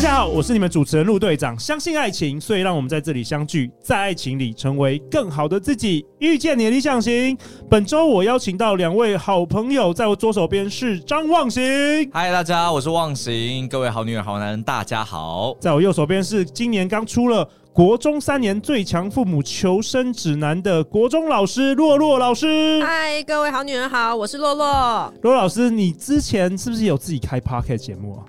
大家好，我是你们主持人陆队长。相信爱情，所以让我们在这里相聚，在爱情里成为更好的自己，遇见你的理想型。本周我邀请到两位好朋友，在我左手边是张望行。嗨，大家，我是望行。各位好女人、好男人，大家好。在我右手边是今年刚出了国中三年最强父母求生指南的国中老师洛洛老师。嗨，各位好女人好，我是洛洛。洛老师，你之前是不是有自己开 Podcast 节目啊？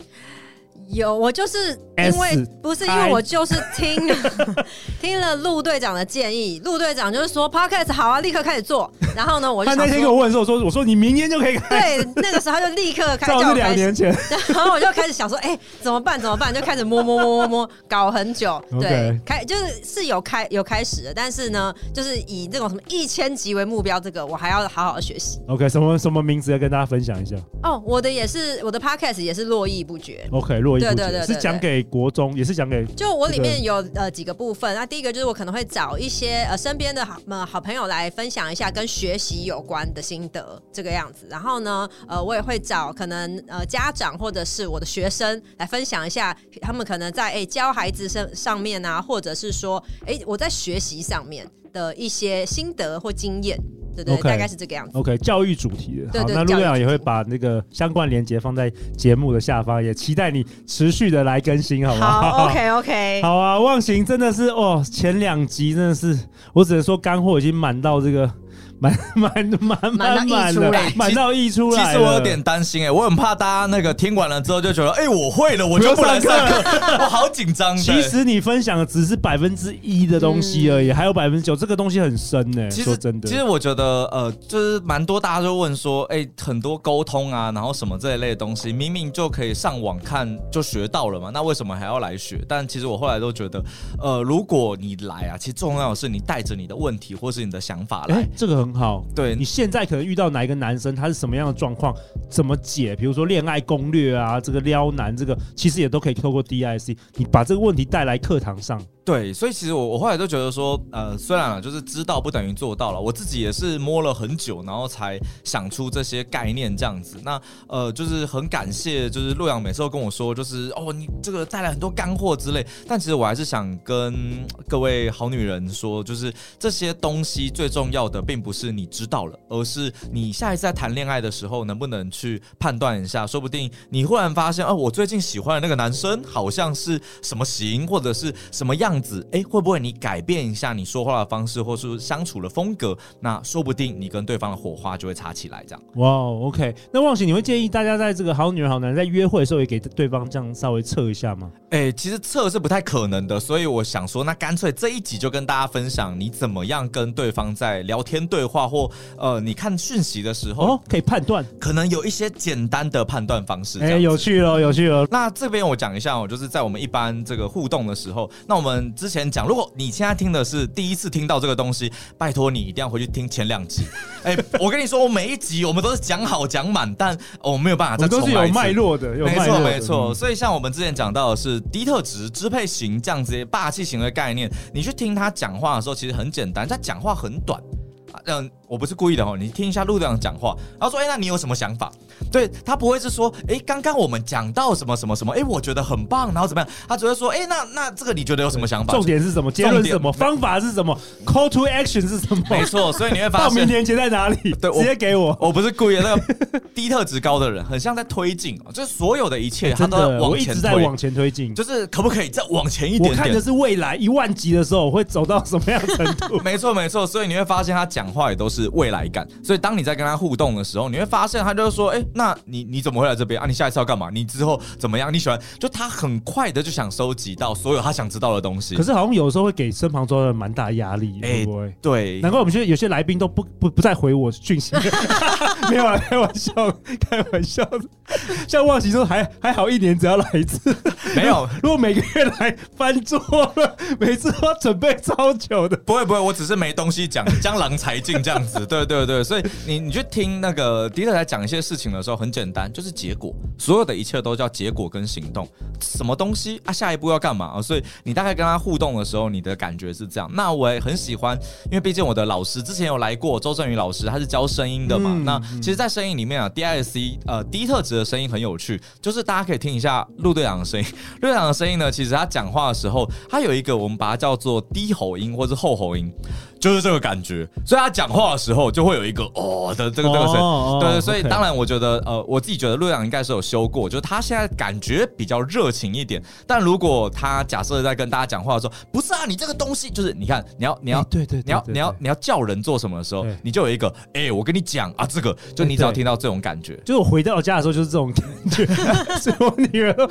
有，我就是因为不是因为我就是听了 听了陆队长的建议，陆队长就是说 Podcast 好啊，立刻开始做。然后呢，我就他那天跟我问的时候，我说我说你明天就可以开。对，那个时候他就立刻开，这是两年前。然后我就开始想说，哎、欸，怎么办？怎么办？就开始摸摸摸摸摸，搞很久。对，开就是是有开有开始的，但是呢，就是以这种什么一千集为目标，这个我还要好好的学习。OK，什么什么名字要跟大家分享一下？哦，我的也是，我的 Podcast 也是络绎不绝。OK，络绎。对对对，是讲给国中，也是讲给。就我里面有呃几个部分，那第一个就是我可能会找一些呃身边的好呃好朋友来分享一下跟学习有关的心得这个样子，然后呢呃我也会找可能呃家长或者是我的学生来分享一下他们可能在哎教孩子上上面啊，或者是说哎我在学习上面的一些心得或经验。对对，okay, 大概是这个样子。OK，教育主题的。对对对，好，那陆队长也会把那个相关连接放在节目的下方，也期待你持续的来更新，好不好？好，OK OK。好啊，忘形真的是哦，前两集真的是，我只能说干货已经满到这个。满满满满满的，满到溢出来。其实我有点担心哎，我很怕大家那个听完了之后就觉得，哎，我会了，我就不来上课，我好紧张。其实你分享的只是百分之一的东西而已，还有百分之九，这个东西很深呢。其实真的，其实我觉得，呃，就是蛮多大家就问说，哎，很多沟通啊，然后什么这一类的东西，明明就可以上网看就学到了嘛，那为什么还要来学？但其实我后来都觉得，呃，如果你来啊，其实重要的是你带着你的问题或是你的想法来，这个很。好，对，你现在可能遇到哪一个男生，他是什么样的状况，怎么解？比如说恋爱攻略啊，这个撩男，这个其实也都可以透过 DIC，你把这个问题带来课堂上。对，所以其实我我后来都觉得说，呃，虽然啊，就是知道不等于做到了，我自己也是摸了很久，然后才想出这些概念这样子。那呃，就是很感谢，就是洛阳每次都跟我说，就是哦，你这个带来很多干货之类。但其实我还是想跟各位好女人说，就是这些东西最重要的，并不是你知道了，而是你下一次在谈恋爱的时候，能不能去判断一下，说不定你忽然发现，哦、我最近喜欢的那个男生好像是什么型，或者是什么样。样子，哎，会不会你改变一下你说话的方式，或是相处的风格？那说不定你跟对方的火花就会擦起来。这样，哇，OK。那忘形，你会建议大家在这个好女人好男人在约会的时候，也给对方这样稍微测一下吗？哎，其实测是不太可能的，所以我想说，那干脆这一集就跟大家分享，你怎么样跟对方在聊天对话或呃，你看讯息的时候，哦，可以判断，可能有一些简单的判断方式。哎，有趣了，有趣了。那这边我讲一下，哦就是在我们一般这个互动的时候，那我们。之前讲，如果你现在听的是第一次听到这个东西，拜托你一定要回去听前两集。哎、欸，我跟你说，我每一集我们都是讲好讲满，但我没有办法再重来。都是有脉络的，有脉络的，没错没错。所以像我们之前讲到的是低特质、支配型这样子霸气型的概念，你去听他讲话的时候，其实很简单，他讲话很短。嗯，我不是故意的哦，你听一下陆队长讲话，然后说，哎、欸，那你有什么想法？对，他不会是说，哎、欸，刚刚我们讲到什么什么什么，哎、欸，我觉得很棒，然后怎么样？他只会说，哎、欸，那那这个你觉得有什么想法？重点是什么？结论是什么？方法是什么？Call to action 是什么？没错，所以你会发现，到明年前在哪里？对，直接给我。我不是故意的，那个低特质高的人，很像在推进，就是所有的一切，他都在往前推，一直在往前推进，就是可不可以再往前一点点？我看的是未来一万集的时候会走到什么样程度？没错没错，所以你会发现他讲讲话也都是未来感，所以当你在跟他互动的时候，你会发现他就是说，哎、欸，那你你怎么会来这边啊？你下一次要干嘛？你之后怎么样？你喜欢？就他很快的就想收集到所有他想知道的东西。可是好像有时候会给身旁周围蛮大压力，欸、会不会？对，难怪我们现在有些来宾都不不不再回我讯息。没有啊，开玩笑，开玩笑。像忘形说还还好，一年只要来一次。没有，如果每个月来翻桌了，每次都要准备超久的。不会不会，我只是没东西讲，江郎才尽这样子。对对对，所以你你去听那个迪特在讲一些事情的时候，很简单，就是结果，所有的一切都叫结果跟行动。什么东西啊？下一步要干嘛啊？所以你大概跟他互动的时候，你的感觉是这样。那我也很喜欢，因为毕竟我的老师之前有来过，周振宇老师，他是教声音的嘛。嗯、那其实，在声音里面啊，DISC 呃低特质的声音很有趣，就是大家可以听一下陆队长的声音。陆队长的声音呢，其实他讲话的时候，他有一个我们把它叫做低吼音或是后吼音。就是这个感觉，所以他讲话的时候就会有一个哦的这个这个声，哦、对，对，所以当然我觉得呃，我自己觉得陆阳应该是有修过，就是他现在感觉比较热情一点。但如果他假设在跟大家讲话的时候，不是啊，你这个东西就是你看你要你要对对，你要你要你要叫人做什么的时候，你就有一个哎、欸，我跟你讲啊，这个就你只要听到这种感觉，就我回到家的时候就是这种感觉，所以我女儿都，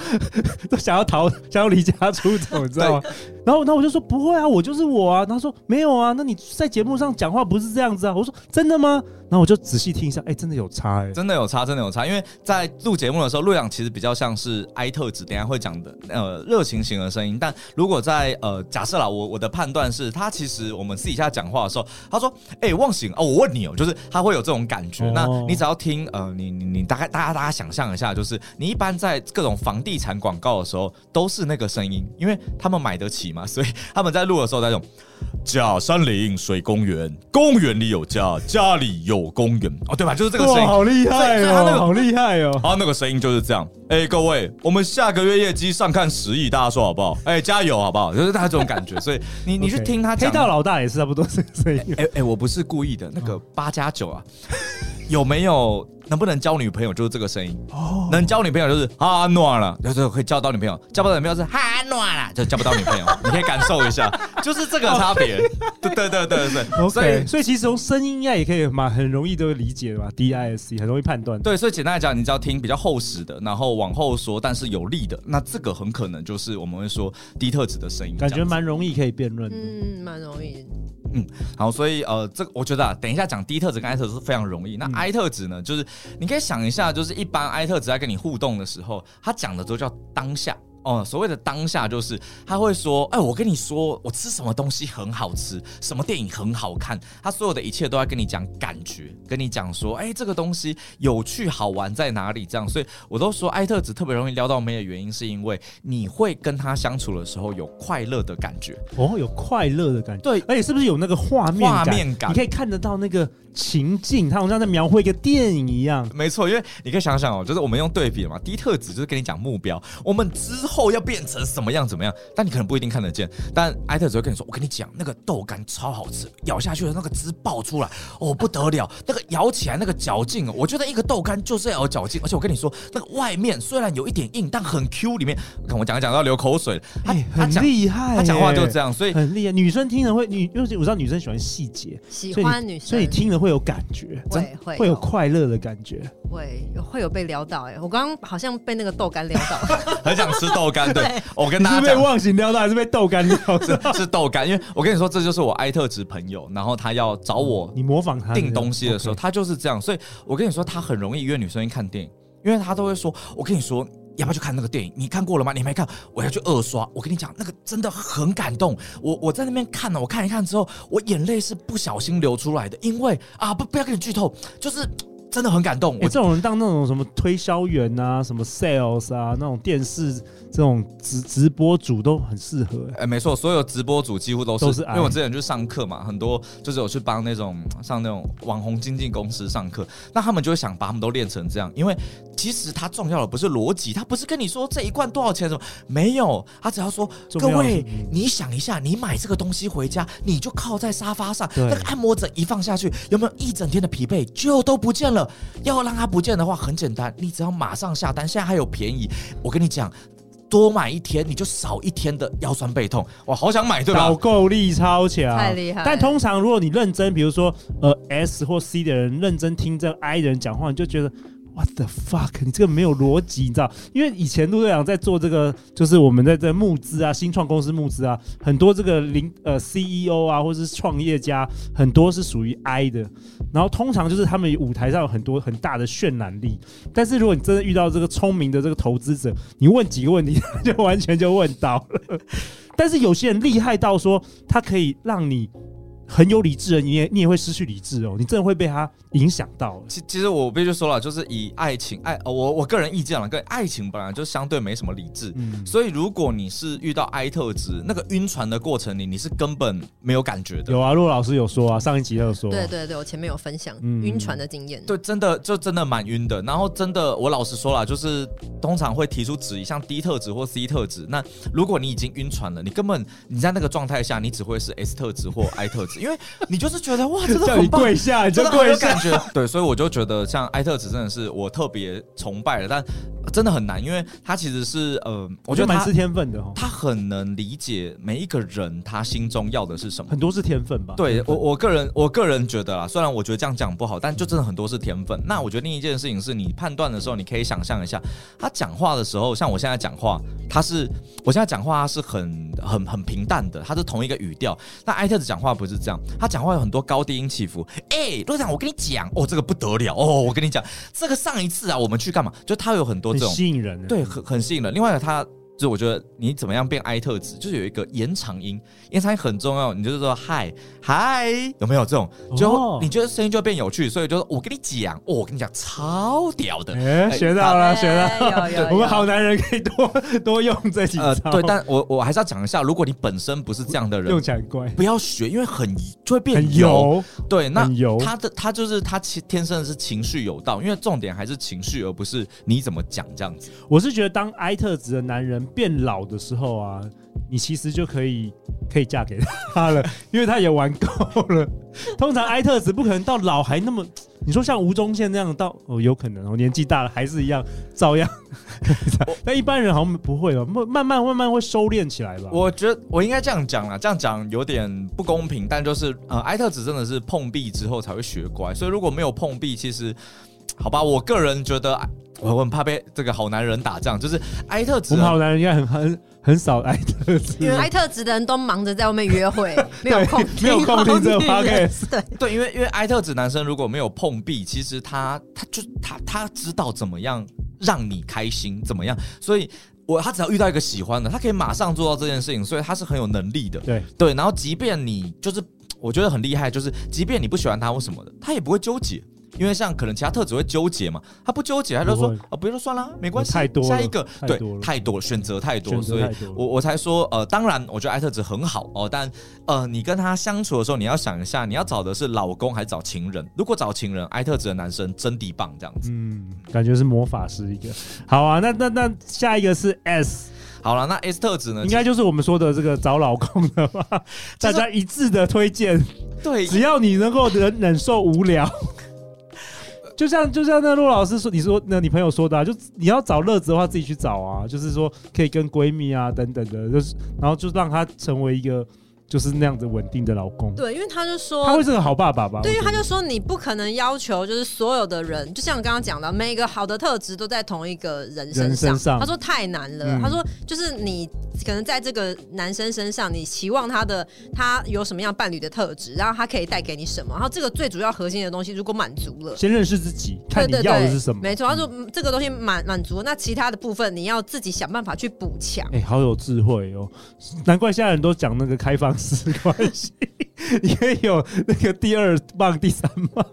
都想要逃，想要离家出走，你知道吗？然后，然后我就说不会啊，我就是我啊。他说没有啊，那你在节目上讲话不是这样子啊。我说真的吗？然后我就仔细听一下，哎，真的有差哎，真的有差，真的有差。因为在录节目的时候，陆阳其实比较像是 I 特质，等下会讲的呃热情型的声音。但如果在呃假设啦，我我的判断是他其实我们私底下讲话的时候，他说哎忘形哦，我问你哦，就是他会有这种感觉。哦、那你只要听呃你你你大概大家大家想象一下，就是你一般在各种房地产广告的时候都是那个声音，因为他们买得起嘛，所以他们在录的时候在用。假山林水公园，公园里有家，家里有公园哦，对吧？就是这个声音，好厉害哦，他那个好厉害哦，他那个声音就是这样。哎、欸，各位，我们下个月业绩上看十亿，大家说好不好？哎、欸，加油好不好？就是他这种感觉，所以你你去听他讲，黑道老大也是差不多这个声音。哎哎、我不是故意的，那个八加九啊，有没有？能不能交女朋友就是这个声音哦，能交女朋友就是哈暖了，就是可以交到女朋友，交不到女朋友是哈暖了，就交不到女朋友。你可以感受一下，就是这个差别。对对对对对，OK。所以所以其实从声音应该也可以嘛，很容易都会理解的吧？DISC 很容易判断。对，所以简单来讲，你只要听比较厚实的，然后往后说，但是有力的，那这个很可能就是我们会说低特质的声音，感觉蛮容易可以辩论的。嗯，蛮容易。嗯，好，所以呃，这个我觉得啊，等一下讲低特质跟 I 特质是非常容易。那 I 特质呢，就是你可以想一下，就是一般 I 特质在跟你互动的时候，他讲的都叫当下。哦，所谓的当下就是他会说，哎，我跟你说，我吃什么东西很好吃，什么电影很好看，他所有的一切都在跟你讲感觉，跟你讲说，哎，这个东西有趣好玩在哪里？这样，所以我都说艾特子特别容易撩到妹的原因，是因为你会跟他相处的时候有快乐的感觉。哦，有快乐的感觉，对，而且是不是有那个画面？画面感，你可以看得到那个。情境，他好像在描绘一个电影一样。没错，因为你可以想想哦，就是我们用对比嘛，低特质就是跟你讲目标，我们之后要变成什么样怎么样，但你可能不一定看得见。但艾特只会跟你说，我跟你讲，那个豆干超好吃，咬下去的那个汁爆出来，哦不得了，那个咬起来那个嚼劲哦，我觉得一个豆干就是要有嚼劲，而且我跟你说，那个外面虽然有一点硬，但很 Q，里面看我讲一讲到流口水，他、欸、很厉害，他讲话就是这样，所以很厉害。女生听了会，女因为我知道女生喜欢细节，喜欢女生，所以你听了。会有感觉，会会会有快乐的感觉，会有会有被撩到哎、欸！我刚刚好像被那个豆干撩到，很想吃豆干。对，对我跟大家讲，是被忘形撩到还是被豆干撩到？是豆干，因为我跟你说，这就是我埃特质朋友，然后他要找我，你模仿他订东西的时候，他就是这样。所以我跟你说，他很容易约女生去看电影，因为他都会说，我跟你说。要不要去看那个电影？你看过了吗？你没看，我要去二刷。我跟你讲，那个真的很感动。我我在那边看了，我看一看之后，我眼泪是不小心流出来的。因为啊，不不要跟你剧透，就是。真的很感动。我、欸、这种人当那种什么推销员啊，什么 sales 啊，那种电视这种直直播主都很适合、欸。哎、欸，没错，所有直播主几乎都是。都是因为我之前去上课嘛，很多就是有去帮那种上那种网红经纪公司上课，那他们就会想把他们都练成这样。因为其实他重要的不是逻辑，他不是跟你说这一罐多少钱什么，没有，他只要说各位，你想一下，你买这个东西回家，你就靠在沙发上，那个按摩枕一放下去，有没有一整天的疲惫就都不见了？要让它不见的话，很简单，你只要马上下单，现在还有便宜。我跟你讲，多买一天，你就少一天的腰酸背痛。我，好想买，对吧？导购力超强，太厉害。但通常如果你认真，比如说呃 S 或 C 的人认真听这 I 的人讲话，你就觉得。What the fuck！你这个没有逻辑，你知道？因为以前陆队长在做这个，就是我们在这募资啊，新创公司募资啊，很多这个零呃 CEO 啊，或者是创业家，很多是属于 I 的。然后通常就是他们舞台上有很多很大的渲染力，但是如果你真的遇到这个聪明的这个投资者，你问几个问题，就完全就问到了。但是有些人厉害到说，他可以让你。很有理智的你也你也会失去理智哦，你真的会被他影响到。其其实我必须说了，就是以爱情爱，我我个人意见了，跟爱情本来就相对没什么理智，嗯，所以如果你是遇到 I 特质，那个晕船的过程里，你是根本没有感觉的。有啊，陆老师有说啊，上一集他有说，对对对，我前面有分享晕船的经验，对，真的就真的蛮晕的。然后真的，我老实说了，就是通常会提出质疑，像 D 特质或 C 特质。那如果你已经晕船了，你根本你在那个状态下，你只会是 S 特质或 I 特质。因为你就是觉得哇，真的很棒，跪下，你就跪下感觉。对，所以我就觉得像艾特子真的是我特别崇拜的，但真的很难，因为他其实是呃，我觉得蛮是天分的哦。他很能理解每一个人他心中要的是什么，很多是天分吧。对我我个人我个人觉得啦，虽然我觉得这样讲不好，但就真的很多是天分。那我觉得另一件事情是你判断的时候，你可以想象一下，他讲话的时候，像我现在讲话，他是我现在讲话是很很很平淡的，他是同一个语调。那艾特子讲话不是这样，他。讲话有很多高低音起伏，哎、欸，队长，我跟你讲，哦，这个不得了，哦，我跟你讲，这个上一次啊，我们去干嘛？就他有很多这种吸引人，对，很很吸引人。另外呢，他。就我觉得你怎么样变 I 特质，就是有一个延长音，延长音很重要。你就是说嗨嗨，有没有这种？就你觉得声音就会变有趣，所以就是我跟你讲，哦，我跟你讲超屌的，哎，学到了，学到了。我们好男人可以多多用这几招。呃，对，但我我还是要讲一下，如果你本身不是这样的人，用起来怪，不要学，因为很就会变油。对，那他的他就是他其天生的是情绪有道，因为重点还是情绪，而不是你怎么讲这样子。我是觉得当 I 特质的男人。变老的时候啊，你其实就可以可以嫁给他了，因为他也玩够了。通常埃特子不可能到老还那么，你说像吴宗宪那样到哦，有可能哦，年纪大了还是一样照样。但一般人好像不会哦，慢慢慢慢会收敛起来吧。我觉得我应该这样讲啦，这样讲有点不公平，但就是呃埃特子真的是碰壁之后才会学乖，所以如果没有碰壁，其实好吧，我个人觉得。我很怕被这个好男人打仗，就是埃特质。我们好男人应该很很很少埃特质，因为埃特质的人都忙着在外面约会，没有空没有空听这个 podcast。对对，因为因为埃特质男生如果没有碰壁，其实他他就他他知道怎么样让你开心，怎么样，所以我他只要遇到一个喜欢的，他可以马上做到这件事情，所以他是很有能力的。对对，然后即便你就是我觉得很厉害，就是即便你不喜欢他或什么的，他也不会纠结。因为像可能其他特质会纠结嘛，他不纠结，他就说啊，不用说算了，没关系，太多下一个，对，太多选择太多，所以我我才说呃，当然我觉得艾特质很好哦，但呃，你跟他相处的时候，你要想一下，你要找的是老公还是找情人？如果找情人艾特质的男生真的棒，这样子，嗯，感觉是魔法师一个。好啊，那那那下一个是 S，好了，那 S 特质呢，应该就是我们说的这个找老公的吧？大家一致的推荐，对，只要你能够忍忍受无聊。就像就像那陆老师说，你说那你朋友说的，啊，就你要找乐子的话，自己去找啊。就是说可以跟闺蜜啊等等的，就是然后就让他成为一个。就是那样子稳定的老公，对，因为他就说他会是个好爸爸吧？对，因为他就说你不可能要求就是所有的人，就像我刚刚讲的，每一个好的特质都在同一个人身上。上他说太难了，嗯、他说就是你可能在这个男生身上，你期望他的他有什么样伴侣的特质，然后他可以带给你什么，然后这个最主要核心的东西如果满足了，先认识自己，看你要的是什么。没错，他说这个东西满满足，那其他的部分你要自己想办法去补强。哎、欸，好有智慧哦，难怪现在人都讲那个开放式关系。你可以有那个第二棒、第三棒，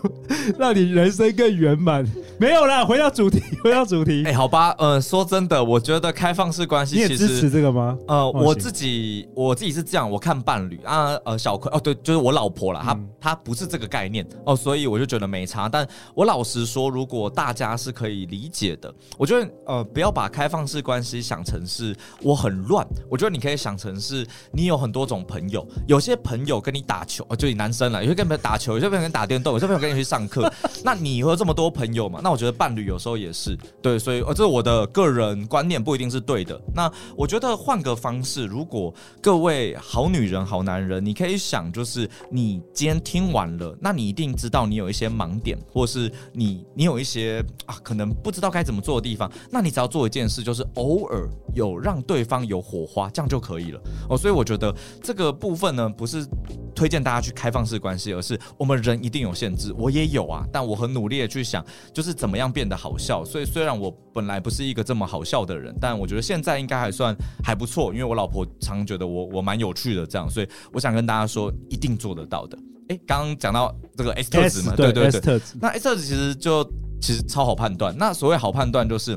让你人生更圆满。没有啦，回到主题，回到主题。哎、欸，好吧，呃，说真的，我觉得开放式关系，其实你也支持这个吗？呃，我自己我自己是这样，我看伴侣啊，呃，小葵哦，对，就是我老婆啦，她她不是这个概念哦，所以我就觉得没差。但我老实说，如果大家是可以理解的，我觉得呃，不要把开放式关系想成是我很乱，我觉得你可以想成是你有很多种朋友。有些朋友。友跟你打球，就你男生了，有些跟朋友打球，有些朋友跟你打电动，有些朋友跟你去上课。那你有这么多朋友嘛？那我觉得伴侣有时候也是对，所以呃，这是我的个人观念，不一定是对的。那我觉得换个方式，如果各位好女人、好男人，你可以想，就是你今天听完了，那你一定知道你有一些盲点，或是你你有一些啊，可能不知道该怎么做的地方。那你只要做一件事，就是偶尔有让对方有火花，这样就可以了哦。所以我觉得这个部分呢，不是推荐大家去开放式关系，而是我们人一定有限制，我也有啊，但我很努力的去想，就是怎么样变得好笑。所以虽然我本来不是一个这么好笑的人，但我觉得现在应该还算还不错，因为我老婆常觉得我我蛮有趣的这样，所以我想跟大家说，一定做得到的。诶，刚刚讲到这个 S 特质嘛，对对对，对，那 S 特质其实就其实超好判断。那所谓好判断就是。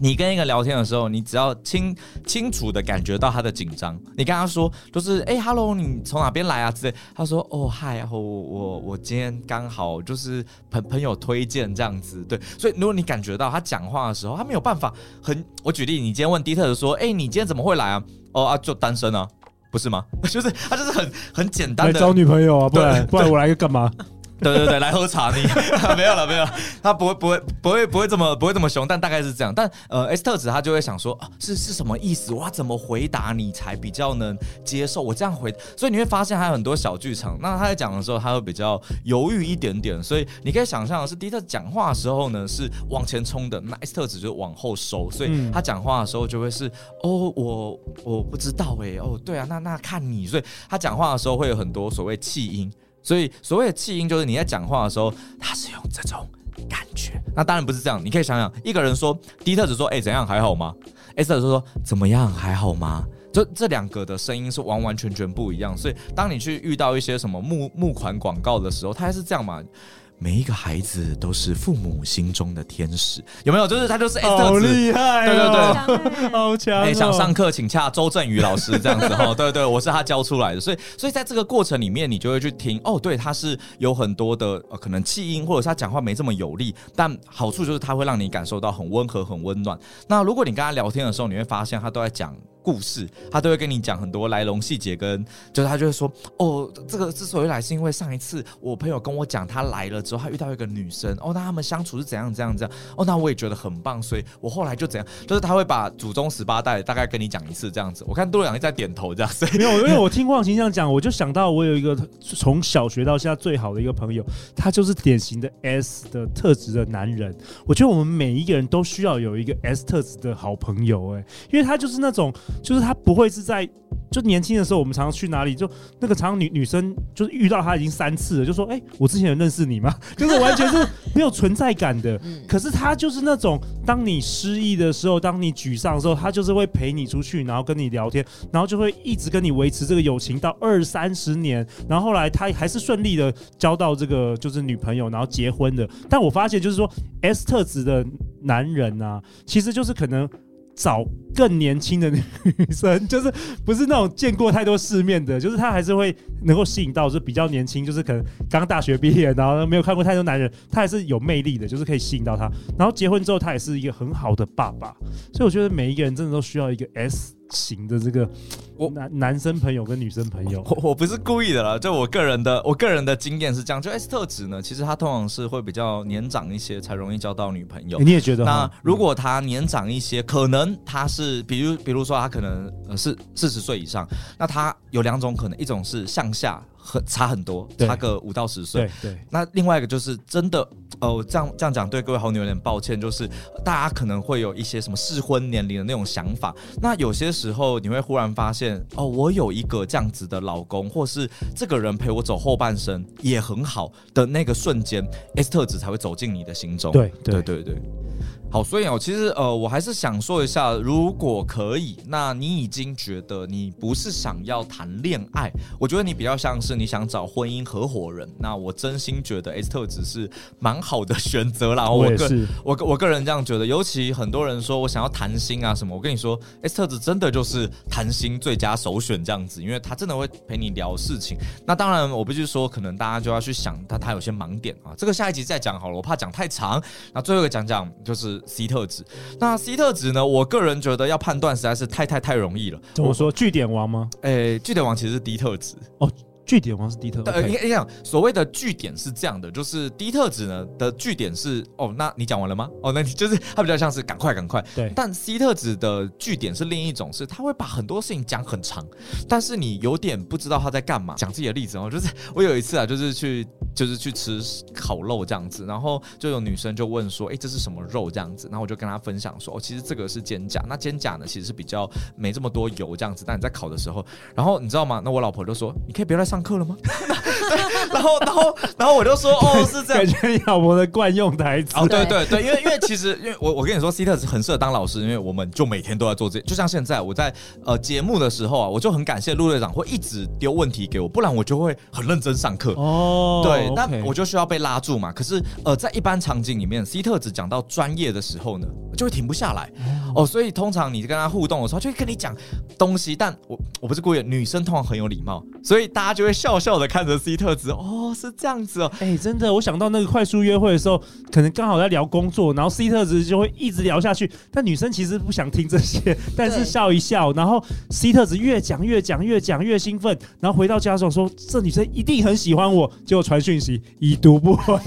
你跟一个聊天的时候，你只要清清楚的感觉到他的紧张，你跟他说，就是哎哈喽，你从哪边来啊之类，他说哦嗨，然后我我我今天刚好就是朋朋友推荐这样子，对，所以如果你感觉到他讲话的时候，他没有办法很，我举例，你今天问迪特的说，哎，你今天怎么会来啊？哦啊，就单身啊，不是吗？就是他就是很很简单的找女朋友啊，不然 不然我来个干嘛？对对对，来喝茶你 没有了没有了，他不会不会不会不会这么不会这么凶，但大概是这样。但呃，S 特子他就会想说啊，是是什么意思？我要怎么回答你才比较能接受？我这样回，所以你会发现还有很多小剧场。那他在讲的时候，他会比较犹豫一点点。所以你可以想象的是迪特讲话的时候呢是往前冲的，那 S 特子就往后收。所以他讲话的时候就会是哦，我我不知道哎，哦对啊，那那看你。所以他讲话的时候会有很多所谓气音。所以，所谓的气音就是你在讲话的时候，他是用这种感觉。那当然不是这样，你可以想想，一个人说 D 特子说：“哎，怎样还好吗？”S 特质说：“怎么样还好吗？”就这两个的声音是完完全全不一样。所以，当你去遇到一些什么募募款广告的时候，他还是这样嘛。每一个孩子都是父母心中的天使，有没有？就是他就是好厉害，对对对，好强！哎，想上课请洽周振宇老师这样子哈，对对，我是他教出来的，所以所以在这个过程里面，你就会去听哦，对，他是有很多的呃可能气音，或者是他讲话没这么有力，但好处就是他会让你感受到很温和、很温暖。那如果你跟他聊天的时候，你会发现他都在讲。故事，他都会跟你讲很多来龙细节，跟就是他就会说，哦，这个之所以来，是因为上一次我朋友跟我讲，他来了之后，他遇到一个女生，哦，那他们相处是怎样怎样怎样，哦，那我也觉得很棒，所以我后来就怎样，就是他会把祖宗十八代大概跟你讲一次这样子。我看多良在点头这样，所以没有，因为我听忘情这样讲，我就想到我有一个 从小学到现在最好的一个朋友，他就是典型的 S 的特质的男人。我觉得我们每一个人都需要有一个 S 特质的好朋友，哎，因为他就是那种。就是他不会是在就年轻的时候，我们常常去哪里，就那个常常女女生就是遇到他已经三次了，就说：“哎、欸，我之前有认识你吗？” 就是完全是没有存在感的。可是他就是那种，当你失意的时候，当你沮丧的时候，他就是会陪你出去，然后跟你聊天，然后就会一直跟你维持这个友情到二三十年。然后后来他还是顺利的交到这个就是女朋友，然后结婚的。但我发现就是说，S 特质的男人啊，其实就是可能。找更年轻的女生，就是不是那种见过太多世面的，就是他还是会能够吸引到，就是比较年轻，就是可能刚大学毕业，然后没有看过太多男人，他还是有魅力的，就是可以吸引到他。然后结婚之后，他也是一个很好的爸爸，所以我觉得每一个人真的都需要一个 S 型的这个。我男男生朋友跟女生朋友，我我不是故意的啦，就我个人的我个人的经验是这样，就 S 特质呢，其实他通常是会比较年长一些，才容易交到女朋友。你也觉得？那如果他年长一些，可能他是比如比如说他可能呃是四十岁以上，那他有两种可能，一种是向下。很差很多，差个五到十岁。对，对，那另外一个就是真的，哦，这样这样讲对各位好女点抱歉，就是大家可能会有一些什么适婚年龄的那种想法。那有些时候你会忽然发现，哦，我有一个这样子的老公，或是这个人陪我走后半生也很好的那个瞬间，S 特质才会走进你的心中。对对对对。好，所以哦，其实呃，我还是想说一下，如果可以，那你已经觉得你不是想要谈恋爱，我觉得你比较像是你想找婚姻合伙人。那我真心觉得 S 特只是蛮好的选择啦。我个，我个我个人这样觉得，尤其很多人说我想要谈心啊什么，我跟你说，S 特质真的就是谈心最佳首选这样子，因为他真的会陪你聊事情。那当然，我必须说，可能大家就要去想他他有些盲点啊，这个下一集再讲好了，我怕讲太长。那最后一个讲讲就是。C 特质，那 C 特质呢？我个人觉得要判断实在是太太太容易了。怎么说？据点王吗？诶、欸，句点王其实是 D 特质哦。句点王是迪特，呃，应该这样。所谓的据点是这样的，就是迪特质呢的据点是哦，那你讲完了吗？哦，那你就是他比较像是赶快赶快。对，但 C 特质的据点是另一种，是他会把很多事情讲很长，但是你有点不知道他在干嘛。讲自己的例子哦，就是我有一次啊，就是去就是去吃烤肉这样子，然后就有女生就问说，哎，这是什么肉这样子？然后我就跟她分享说，哦，其实这个是肩胛，那肩胛呢其实是比较没这么多油这样子，但你在烤的时候，然后你知道吗？那我老婆就说，你可以别来上课了吗？对，然后，然后，然后我就说，哦，是这样，感觉你老婆的惯用台词。哦，对对对，因为因为其实，因为我我跟你说，C 特质很适合当老师，因为我们就每天都在做这，就像现在我在呃节目的时候啊，我就很感谢陆队长会一直丢问题给我，不然我就会很认真上课。哦，对，那我就需要被拉住嘛。可是呃，在一般场景里面，C 特只讲到专业的时候呢，就会停不下来。哦，所以通常你跟他互动的时候，就会跟你讲东西，但我我不是故意的，女生通常很有礼貌，所以大家就会笑笑的看着 C 特子。哦，是这样子哦。哎、欸，真的，我想到那个快速约会的时候，可能刚好在聊工作，然后 C 特子就会一直聊下去，但女生其实不想听这些，但是笑一笑，然后 C 特子越讲越讲越讲越兴奋，然后回到家时候说，这女生一定很喜欢我，结果传讯息已读不回，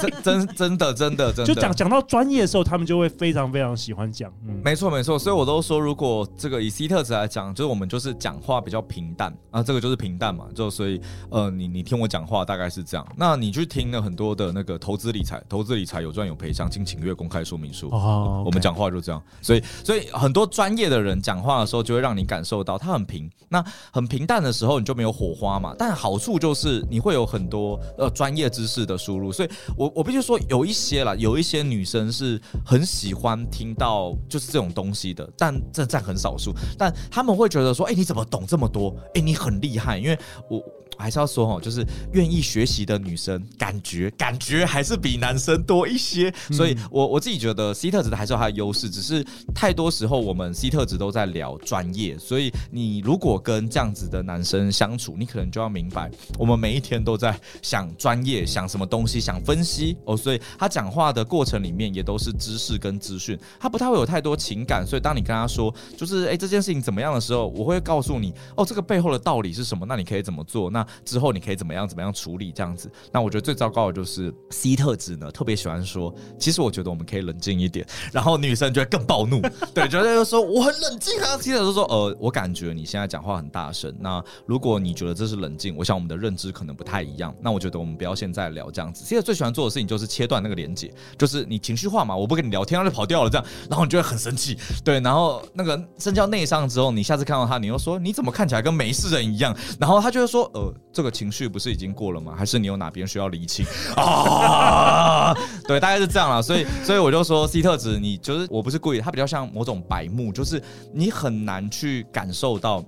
真 真真的真的真的，就讲讲到专业的时候，他们就会非常非常喜欢讲。嗯，没错没错，所以我都说，如果这个以 C 特子来讲，就是我们就是讲话比较平淡啊，这个就是平淡嘛，就所以呃，你你听我讲。话大概是这样，那你去听了很多的那个投资理财，投资理财有赚有赔，详情请阅公开说明书。哦，我们讲话就这样，所以所以很多专业的人讲话的时候，就会让你感受到他很平，那很平淡的时候，你就没有火花嘛。但好处就是你会有很多呃专业知识的输入，所以我我必须说有一些啦，有一些女生是很喜欢听到就是这种东西的，但这占很少数，但他们会觉得说，哎，你怎么懂这么多？哎，你很厉害，因为我。还是要说哈，就是愿意学习的女生，感觉感觉还是比男生多一些。所以我我自己觉得 C 特质的还是有它的优势，只是太多时候我们 C 特质都在聊专业，所以你如果跟这样子的男生相处，你可能就要明白，我们每一天都在想专业，想什么东西，想分析哦。所以他讲话的过程里面也都是知识跟资讯，他不太会有太多情感。所以当你跟他说，就是诶这件事情怎么样的时候，我会告诉你哦，这个背后的道理是什么，那你可以怎么做？那之后你可以怎么样怎么样处理这样子？那我觉得最糟糕的就是 C 特质呢，特别喜欢说，其实我觉得我们可以冷静一点，然后女生就会更暴怒，对，就会说我很冷静啊。C 特质说，呃，我感觉你现在讲话很大声。那如果你觉得这是冷静，我想我们的认知可能不太一样。那我觉得我们不要现在聊这样子。C 特最喜欢做的事情就是切断那个连接，就是你情绪化嘛，我不跟你聊天，他就跑掉了这样，然后你就会很生气，对，然后那个深交内伤之后，你下次看到他，你又说你怎么看起来跟没事人一样，然后他就会说，呃，这个。情绪不是已经过了吗？还是你有哪边需要厘清 啊？对，大概是这样了。所以，所以我就说，C 特质，你就是我不是故意，他比较像某种白目，就是你很难去感受到。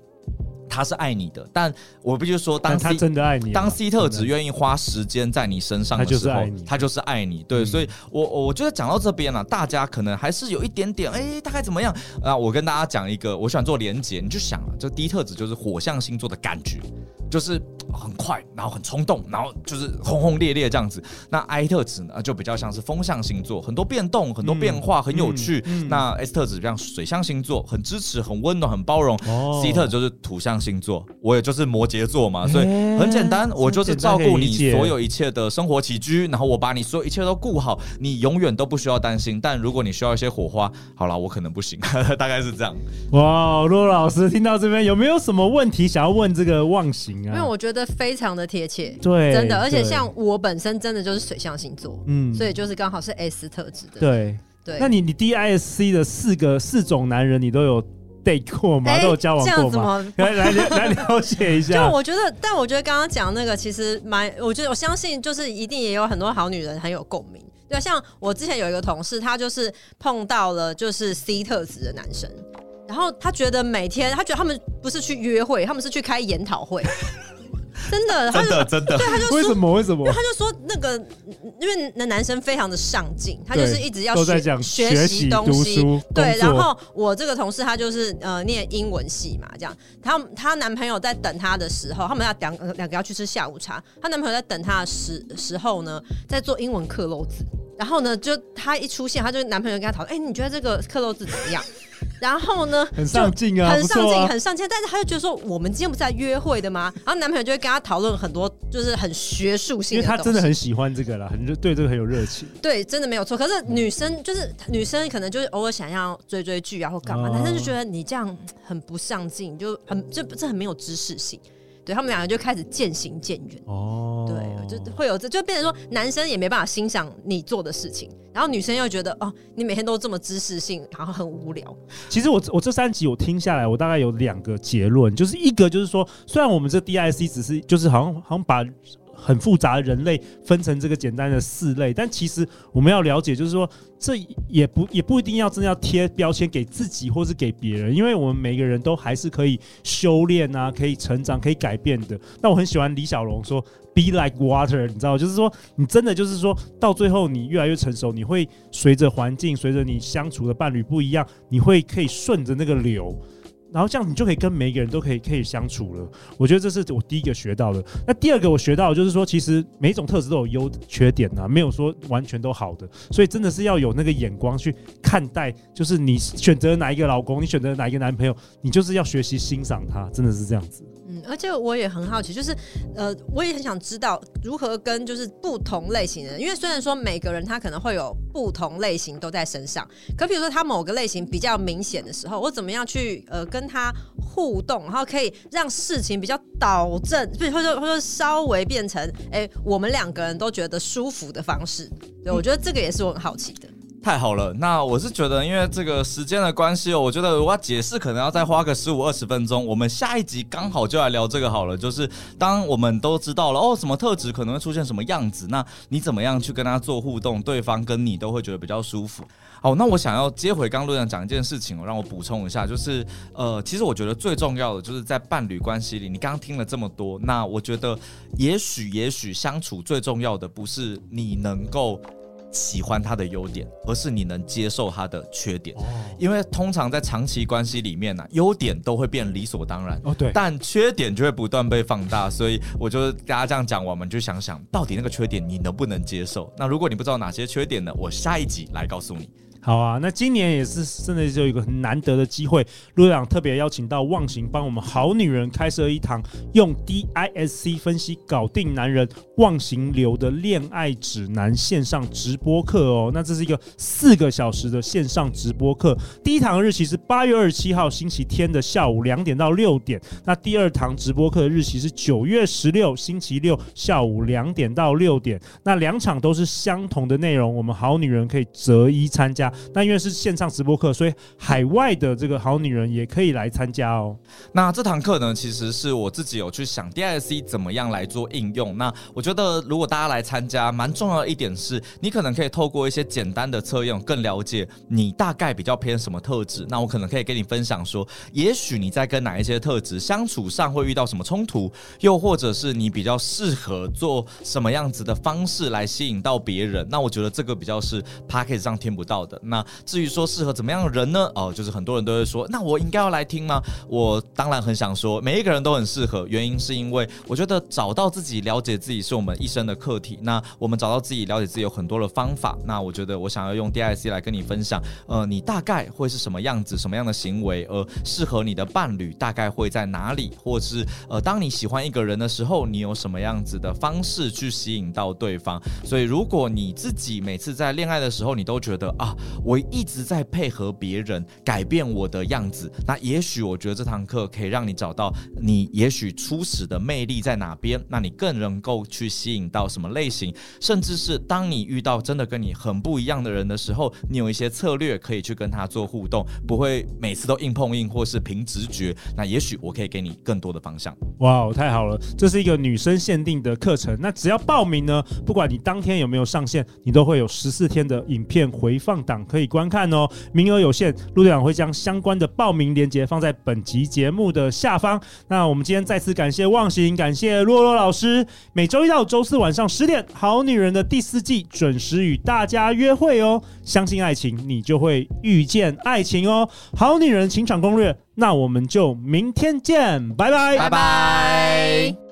他是爱你的，但我必须说，当 C, 他真的爱你，当 C 特质愿意花时间在你身上的时候，他就是爱你，他就是爱你。对，嗯、所以我我觉得讲到这边了，大家可能还是有一点点，哎、欸，大概怎么样啊？我跟大家讲一个，我喜欢做连结，你就想啊，这 D 特质就是火象星座的感觉，就是很快，然后很冲动，然后就是轰轰烈烈这样子。那 I 特质呢，就比较像是风象星座，很多变动，很多变化，嗯、很有趣。那 S 特质像水象星座，很支持，很温暖，很包容。哦、C 特就是土象。星座，我也就是摩羯座嘛，所以很简单，我就是照顾你所有一切的生活起居，然后我把你所有一切都顾好，你永远都不需要担心。但如果你需要一些火花，好了，我可能不行，大概是这样。哇，陆老师听到这边有没有什么问题想要问这个忘形啊？因为我觉得非常的贴切，对，真的，而且像我本身真的就是水象星座，嗯，所以就是刚好是 S 特质的，对对。那你你 DISC 的四个四种男人，你都有？对过吗？都有交往过吗？来来来了解一下。就我觉得，但我觉得刚刚讲那个其实蛮，我觉得我相信就是一定也有很多好女人很有共鸣。对，像我之前有一个同事，他就是碰到了就是 C 特质的男生，然后他觉得每天他觉得他们不是去约会，他们是去开研讨会。真的，真的，真的，对，他就说为什么？为什么？因为他就说那个，因为那男生非常的上进，他就是一直要学学习东西。对，然后我这个同事他就是呃念英文系嘛，这样。她她男朋友在等她的时候，他们要两两个要去吃下午茶。她男朋友在等她的时时候呢，在做英文克漏字。然后呢，就她一出现，她就男朋友跟她讨论，哎、欸，你觉得这个克漏字怎么样？然后呢，很上进啊，很上进，啊、很上进。但是他就觉得说，我们今天不是在约会的吗？然后男朋友就会跟他讨论很多，就是很学术性的。因为他真的很喜欢这个啦，很对这个很有热情。对，真的没有错。可是女生就是女生，可能就是偶尔想要追追剧啊或干嘛，男生就觉得你这样很不上进，就很这这很没有知识性。对，他们两个就开始渐行渐远。哦，对，就会有这就变成说，男生也没办法欣赏你做的事情，然后女生又觉得哦，你每天都这么知识性，然后很无聊。其实我我这三集我听下来，我大概有两个结论，就是一个就是说，虽然我们这 DISC 只是就是好像好像把。很复杂的人类分成这个简单的四类，但其实我们要了解，就是说这也不也不一定要真的要贴标签给自己或是给别人，因为我们每个人都还是可以修炼啊，可以成长，可以改变的。那我很喜欢李小龙说 “Be like water”，你知道，就是说你真的就是说到最后你越来越成熟，你会随着环境，随着你相处的伴侣不一样，你会可以顺着那个流。然后这样你就可以跟每一个人都可以可以相处了。我觉得这是我第一个学到的。那第二个我学到的就是说，其实每一种特质都有优缺点呐，没有说完全都好的。所以真的是要有那个眼光去看待，就是你选择哪一个老公，你选择哪一个男朋友，你就是要学习欣赏他，真的是这样子。嗯，而且我也很好奇，就是呃，我也很想知道如何跟就是不同类型的人，因为虽然说每个人他可能会有不同类型都在身上，可比如说他某个类型比较明显的时候，我怎么样去呃跟他互动，然后可以让事情比较导正，或者或者或者稍微变成哎、我们两个人都觉得舒服的方式。对，我觉得这个也是我很好奇的。太好了，那我是觉得，因为这个时间的关系哦，我觉得我要解释可能要再花个十五二十分钟。我们下一集刚好就来聊这个好了，就是当我们都知道了哦，什么特质可能会出现什么样子，那你怎么样去跟他做互动，对方跟你都会觉得比较舒服。好，那我想要接回刚路上讲一件事情，让我补充一下，就是呃，其实我觉得最重要的就是在伴侣关系里，你刚刚听了这么多，那我觉得也许也许相处最重要的不是你能够。喜欢他的优点，而是你能接受他的缺点。因为通常在长期关系里面呢、啊，优点都会变理所当然。哦，对。但缺点就会不断被放大，所以我就大家这样讲，我们就想想到底那个缺点你能不能接受？那如果你不知道哪些缺点呢？我下一集来告诉你。好啊，那今年也是真的就有一个很难得的机会，陆队长特别邀请到忘形帮我们好女人开设一堂用 DISC 分析搞定男人忘形流的恋爱指南线上直播课哦。那这是一个四个小时的线上直播课，第一堂日期是八月二十七号星期天的下午两点到六点，那第二堂直播课的日期是九月十六星期六下午两点到六点，那两场都是相同的内容，我们好女人可以择一参加。那因为是线上直播课，所以海外的这个好女人也可以来参加哦。那这堂课呢，其实是我自己有去想 D I C 怎么样来做应用。那我觉得如果大家来参加，蛮重要的一点是，你可能可以透过一些简单的测验，更了解你大概比较偏什么特质。那我可能可以跟你分享说，也许你在跟哪一些特质相处上会遇到什么冲突，又或者是你比较适合做什么样子的方式来吸引到别人。那我觉得这个比较是 Podcast 上听不到的。那至于说适合怎么样的人呢？哦，就是很多人都会说，那我应该要来听吗？我当然很想说，每一个人都很适合。原因是因为我觉得找到自己、了解自己是我们一生的课题。那我们找到自己、了解自己有很多的方法。那我觉得我想要用 D I C 来跟你分享，呃，你大概会是什么样子、什么样的行为，而适合你的伴侣大概会在哪里，或是呃，当你喜欢一个人的时候，你有什么样子的方式去吸引到对方。所以，如果你自己每次在恋爱的时候，你都觉得啊。我一直在配合别人改变我的样子，那也许我觉得这堂课可以让你找到你也许初始的魅力在哪边，那你更能够去吸引到什么类型，甚至是当你遇到真的跟你很不一样的人的时候，你有一些策略可以去跟他做互动，不会每次都硬碰硬或是凭直觉。那也许我可以给你更多的方向。哇，太好了，这是一个女生限定的课程，那只要报名呢，不管你当天有没有上线，你都会有十四天的影片回放档。可以观看哦，名额有限，陆队长会将相关的报名链接放在本集节目的下方。那我们今天再次感谢忘形，感谢洛洛老师。每周一到周四晚上十点，《好女人》的第四季准时与大家约会哦。相信爱情，你就会遇见爱情哦。《好女人情场攻略》，那我们就明天见，拜拜，拜拜。